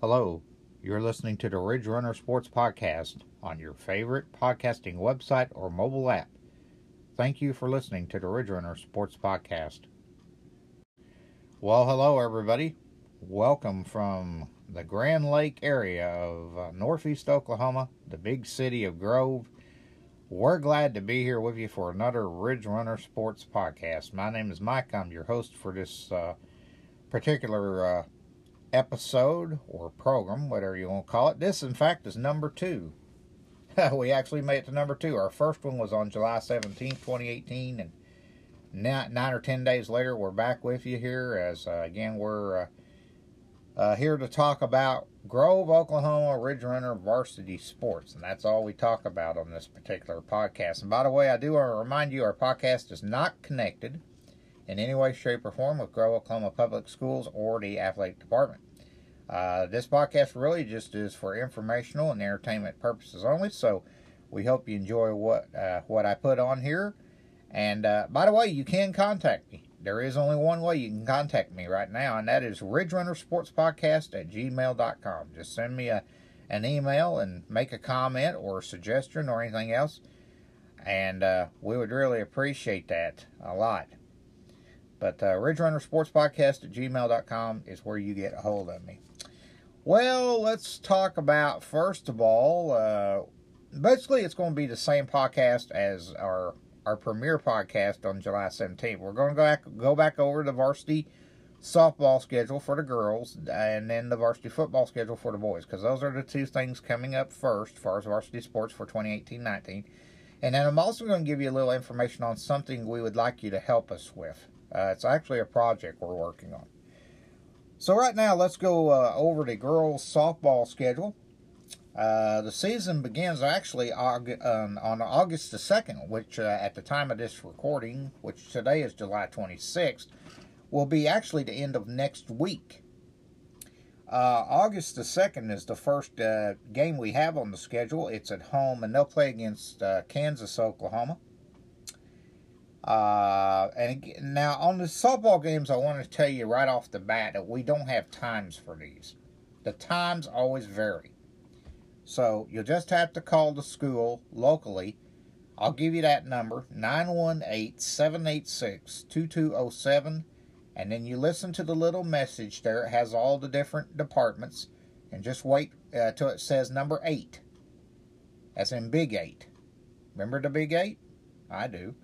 Hello, you're listening to the Ridge Runner Sports Podcast on your favorite podcasting website or mobile app. Thank you for listening to the Ridge Runner Sports Podcast. Well, hello, everybody. Welcome from the Grand Lake area of uh, Northeast Oklahoma, the big city of Grove. We're glad to be here with you for another Ridge Runner Sports Podcast. My name is Mike. I'm your host for this uh, particular uh, episode or program, whatever you want to call it. This, in fact, is number two. we actually made it to number two. Our first one was on July 17, 2018, and nine, or ten days later, we're back with you here as, uh, again, we're uh, uh, here to talk about Grove, Oklahoma Ridge Runner varsity sports, and that's all we talk about on this particular podcast. And by the way, I do want to remind you our podcast is not connected in any way, shape, or form with Grove, Oklahoma Public Schools or the athletic department. Uh, this podcast really just is for informational and entertainment purposes only. So we hope you enjoy what uh, what I put on here. And uh, by the way, you can contact me. There is only one way you can contact me right now, and that is Ridge Sports Podcast at gmail.com. Just send me a, an email and make a comment or a suggestion or anything else. And uh, we would really appreciate that a lot. But uh, Ridge Runner Sports Podcast at gmail.com is where you get a hold of me. Well, let's talk about, first of all, uh, basically, it's going to be the same podcast as our our premiere podcast on July 17th. We're going to go back, go back over the varsity softball schedule for the girls and then the varsity football schedule for the boys because those are the two things coming up first as far as varsity sports for 2018-19. And then I'm also going to give you a little information on something we would like you to help us with. Uh, it's actually a project we're working on. So right now, let's go uh, over the girls' softball schedule. Uh, the season begins actually um, on August the 2nd, which uh, at the time of this recording, which today is July 26th, will be actually the end of next week. Uh, August the 2nd is the first uh, game we have on the schedule. It's at home, and they'll play against uh, Kansas, Oklahoma. Uh, and now on the softball games, I want to tell you right off the bat that we don't have times for these. The times always vary. So you'll just have to call the school locally. I'll give you that number 918 786 2207. And then you listen to the little message there. It has all the different departments. And just wait uh, till it says number 8. As in Big 8. Remember the Big 8? I do.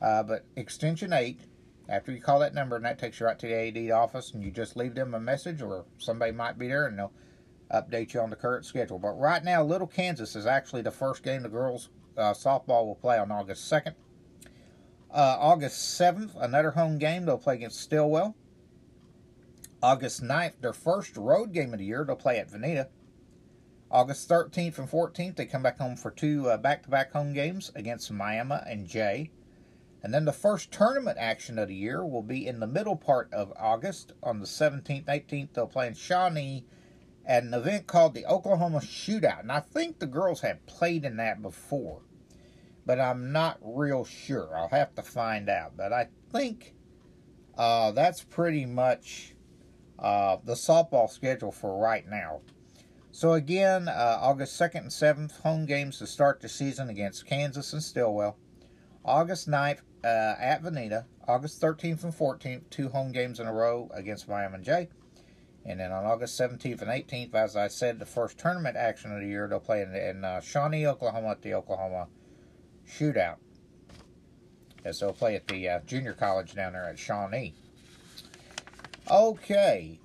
Uh, but extension 8, after you call that number, and that takes you right to the AD office, and you just leave them a message, or somebody might be there, and they'll update you on the current schedule. But right now, Little Kansas is actually the first game the girls uh, softball will play on August 2nd. Uh, August 7th, another home game, they'll play against Stilwell. August 9th, their first road game of the year, they'll play at Vinita. August 13th and 14th, they come back home for two back to back home games against Miami and Jay. And then the first tournament action of the year will be in the middle part of August. On the 17th, 18th, they'll play in Shawnee at an event called the Oklahoma Shootout. And I think the girls have played in that before, but I'm not real sure. I'll have to find out. But I think uh, that's pretty much uh, the softball schedule for right now. So again, uh, August 2nd and 7th, home games to start the season against Kansas and Stilwell. August 9th uh, at Vinita. August 13th and 14th, two home games in a row against Miami and Jay. And then on August 17th and 18th, as I said, the first tournament action of the year, they'll play in, in uh, Shawnee, Oklahoma at the Oklahoma Shootout. As they'll play at the uh, junior college down there at Shawnee. Okay.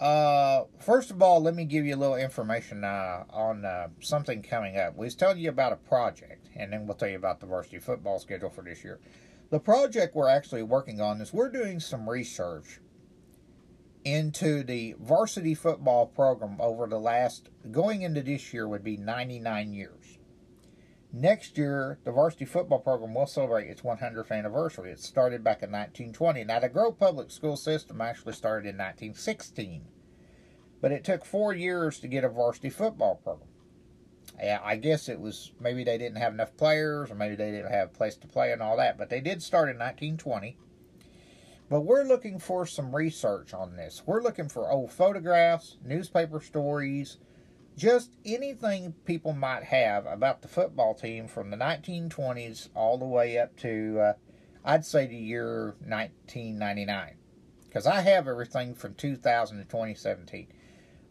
Uh, first of all, let me give you a little information uh, on uh, something coming up. We was telling you about a project, and then we'll tell you about the varsity football schedule for this year. The project we're actually working on is we're doing some research into the varsity football program over the last, going into this year, would be 99 years. Next year, the varsity football program will celebrate its 100th anniversary. It started back in 1920. Now, the Grove Public School System actually started in 1916, but it took four years to get a varsity football program. I guess it was maybe they didn't have enough players, or maybe they didn't have a place to play and all that, but they did start in 1920 But we're looking for some research on this. We're looking for old photographs, newspaper stories, just anything people might have about the football team from the 1920s all the way up to, uh, I'd say, the year 1999. Because I have everything from 2000 to 2017.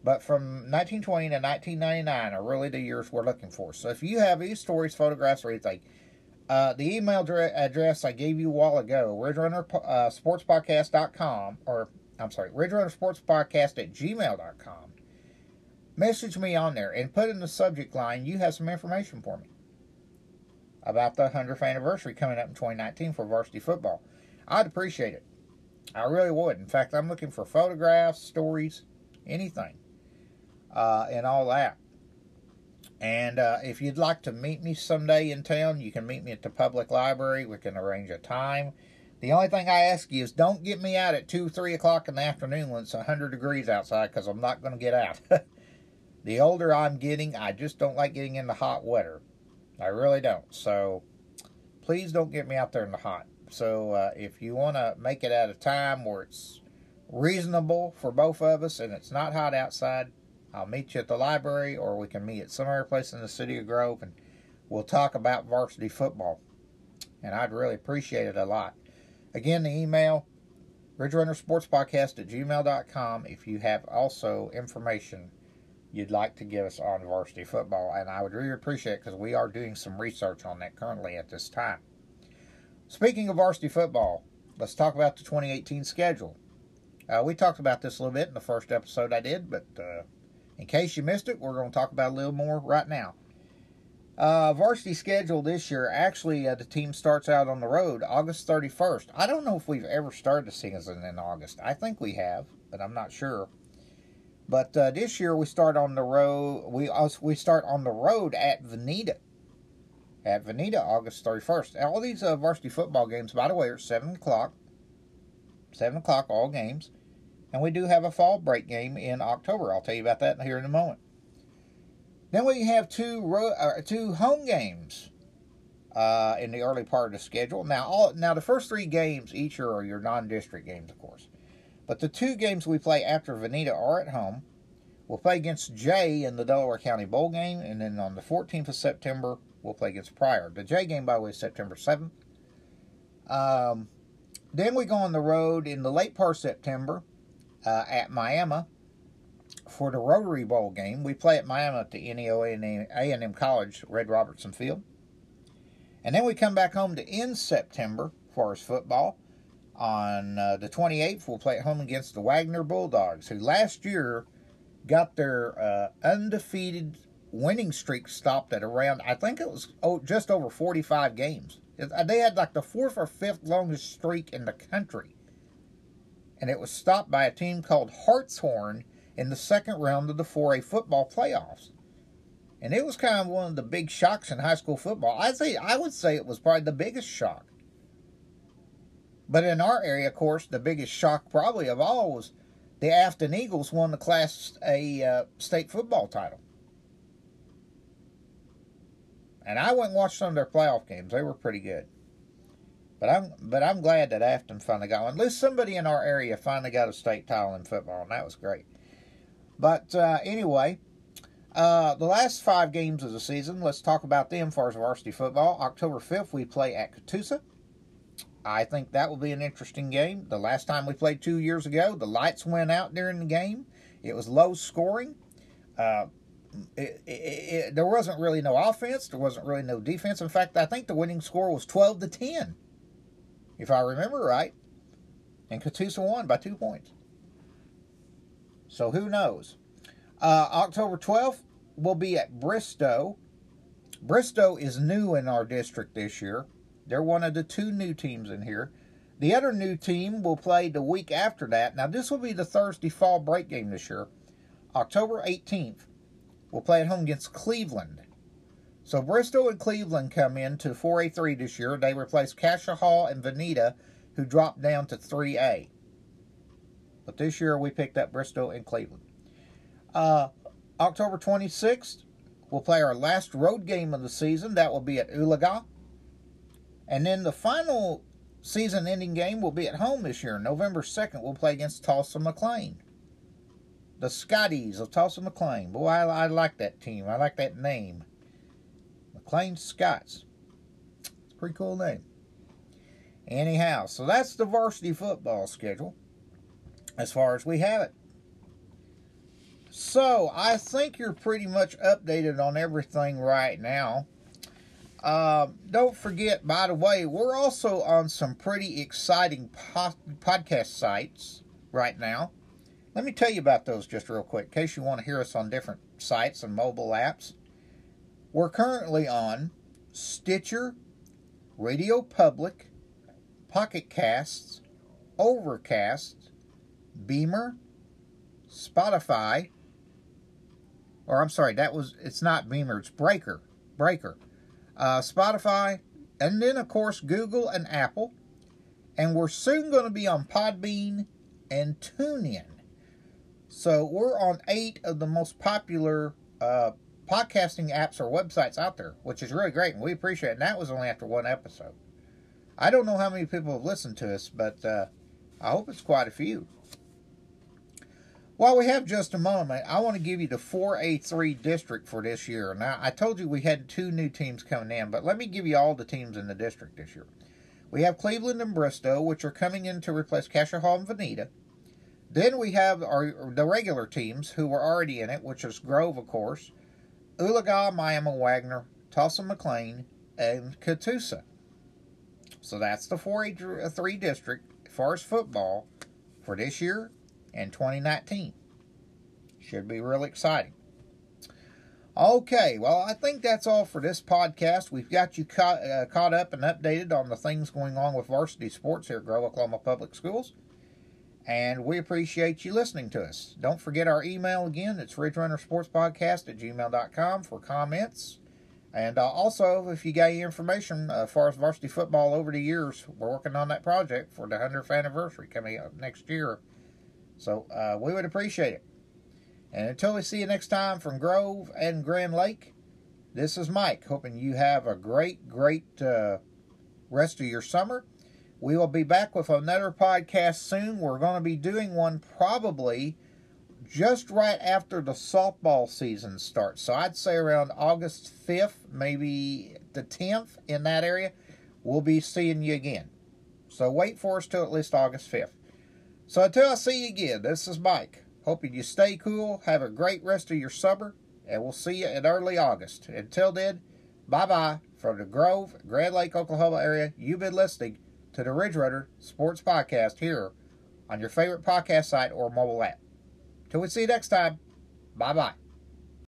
But from 1920 to 1999 are really the years we're looking for. So if you have these stories, photographs, or anything, uh, the email address I gave you a while ago, RidgeRunnerSportsPodcast.com, or I'm sorry, RidgeRunnerSportsPodcast at gmail.com. Message me on there and put in the subject line, you have some information for me about the 100th anniversary coming up in 2019 for varsity football. I'd appreciate it. I really would. In fact, I'm looking for photographs, stories, anything, uh, and all that. And uh, if you'd like to meet me someday in town, you can meet me at the public library. We can arrange a time. The only thing I ask you is don't get me out at 2, 3 o'clock in the afternoon when it's 100 degrees outside because I'm not going to get out. the older I'm getting, I just don't like getting in the hot weather. I really don't. So please don't get me out there in the hot. So uh, if you want to make it at a time where it's reasonable for both of us and it's not hot outside, I'll meet you at the library or we can meet at some other place in the city of Grove and we'll talk about varsity football. And I'd really appreciate it a lot. Again, the email, RidgeRunnerSportsPodcast at gmail.com if you have also information you'd like to give us on varsity football. And I would really appreciate it because we are doing some research on that currently at this time. Speaking of varsity football, let's talk about the 2018 schedule. Uh, we talked about this a little bit in the first episode I did, but uh, in case you missed it, we're going to talk about a little more right now. Uh, varsity schedule this year, actually, uh, the team starts out on the road August 31st. I don't know if we've ever started the season in August. I think we have, but I'm not sure. But uh, this year we start on the road. We also, we start on the road at Vinita at Vinita August 31st. all these uh, varsity football games, by the way, are 7 o'clock. 7 o'clock, all games. And we do have a fall break game in October. I'll tell you about that here in a moment. Then we have two ro- uh, two home games uh, in the early part of the schedule. Now, all now the first three games each are your non-district games, of course. But the two games we play after Vinita are at home. We'll play against Jay in the Delaware County Bowl game, and then on the 14th of September, we'll play against Pryor. The Jay game, by the way, is September 7th. Um, then we go on the road in the late part of September uh, at Miami for the Rotary Bowl game. We play at Miami at the NEO A&M College, Red Robertson Field. And then we come back home to end September for our football. On uh, the 28th, we'll play at home against the Wagoner Bulldogs, who last year got their uh, undefeated winning streak stopped at around, I think it was oh, just over 45 games. They had like the fourth or fifth longest streak in the country. And it was stopped by a team called Hartshorne in the second round of the 4A football playoffs. And it was kind of one of the big shocks in high school football. I say I would say it was probably the biggest shock. But in our area, of course, the biggest shock probably of all was the Afton Eagles won the Class A uh, state football title. And I went and watched some of their playoff games. They were pretty good. But I'm but I'm glad that Afton finally got one. At least somebody in our area finally got a state title in football, and that was great. But uh, anyway, uh, the last five games of the season, let's talk about them for as varsity football. October 5th, we play at Catoosa. I think that will be an interesting game. The last time we played two years ago, the lights went out during the game. It was low scoring. Uh, it, it, it, there wasn't really no offense. There wasn't really no defense. In fact, I think the winning score was 12 to 10, if I remember right. And Catoosa won by two points. So who knows? Uh, October 12th, we'll be at Bristow. Bristow is new in our district this year. They're one of the two new teams in here. The other new team will play the week after that. Now, this will be the Thursday fall break game this year. October 18th we'll play at home against Cleveland. So Bristow and Cleveland come in to 4A3 this year. They replace Cascia Hall and Vinita, who dropped down to 3A. But this year we picked up Bristow and Cleveland. Uh, October 26th, we'll play our last road game of the season. That will be at Oologah. And then the final season ending game will be at home this year. November 2nd, we'll play against Tulsa McLain. The Scotties of Tulsa McLain. Boy, I, I like that team. I like that name. McLain Scots. It's a pretty cool name. Anyhow, so that's the varsity football schedule as far as we have it. So I think you're pretty much updated on everything right now. Uh, don't forget, by the way, we're also on some pretty exciting po- podcast sites right now. Let me tell you about those just real quick, in case you want to hear us on different sites and mobile apps. We're currently on Stitcher, Radio Public, Pocket Casts, Overcast, Beamer, Spotify, or I'm sorry, that was it's not Beamer, it's Breaker, Breaker, uh, Spotify, and then of course Google and Apple, and we're soon going to be on Podbean and TuneIn. So we're on eight of the most popular uh, podcasting apps or websites out there, which is really great, and we appreciate it. And that was only after one episode. I don't know how many people have listened to us, but uh, I hope it's quite a few. While we have just a moment, I want to give you the 4A3 district for this year. Now, I told you we had two new teams coming in, but let me give you all the teams in the district this year. We have Cleveland and Bristow, which are coming in to replace Cascia Hall and Vinita. Then we have our the regular teams who were already in it, which is Grove, of course, Oologah, Miami Wagoner, Tulsa McLain, and Catoosa. So that's the 4A3 district as far as football for this year and 2019. Should be really exciting. Okay, well, I think that's all for this podcast. We've got you caught, uh, caught up and updated on the things going on with varsity sports here at Grove Oklahoma Public Schools. And we appreciate you listening to us. Don't forget our email again. It's ridgerunnersportspodcast at gmail.com for comments. And uh, also, if you got any information uh, as far as varsity football over the years, we're working on that project for the 100th anniversary coming up next year so uh, we would appreciate it. And until we see you next time from Grove and Grand Lake, this is Mike, hoping you have a great, great uh, rest of your summer. We will be back with another podcast soon. We're going to be doing one probably just right after the softball season starts. So I'd say around August 5th, maybe the 10th in that area, we'll be seeing you again. So wait for us till at least August 5th. So until I see you again, this is Mike. Hoping you stay cool, have a great rest of your summer, and we'll see you in early August. Until then, bye bye from the Grove, Grand Lake, Oklahoma area. You've been listening to the Ridge Sports Podcast here on your favorite podcast site or mobile app. Till we see you next time, bye bye.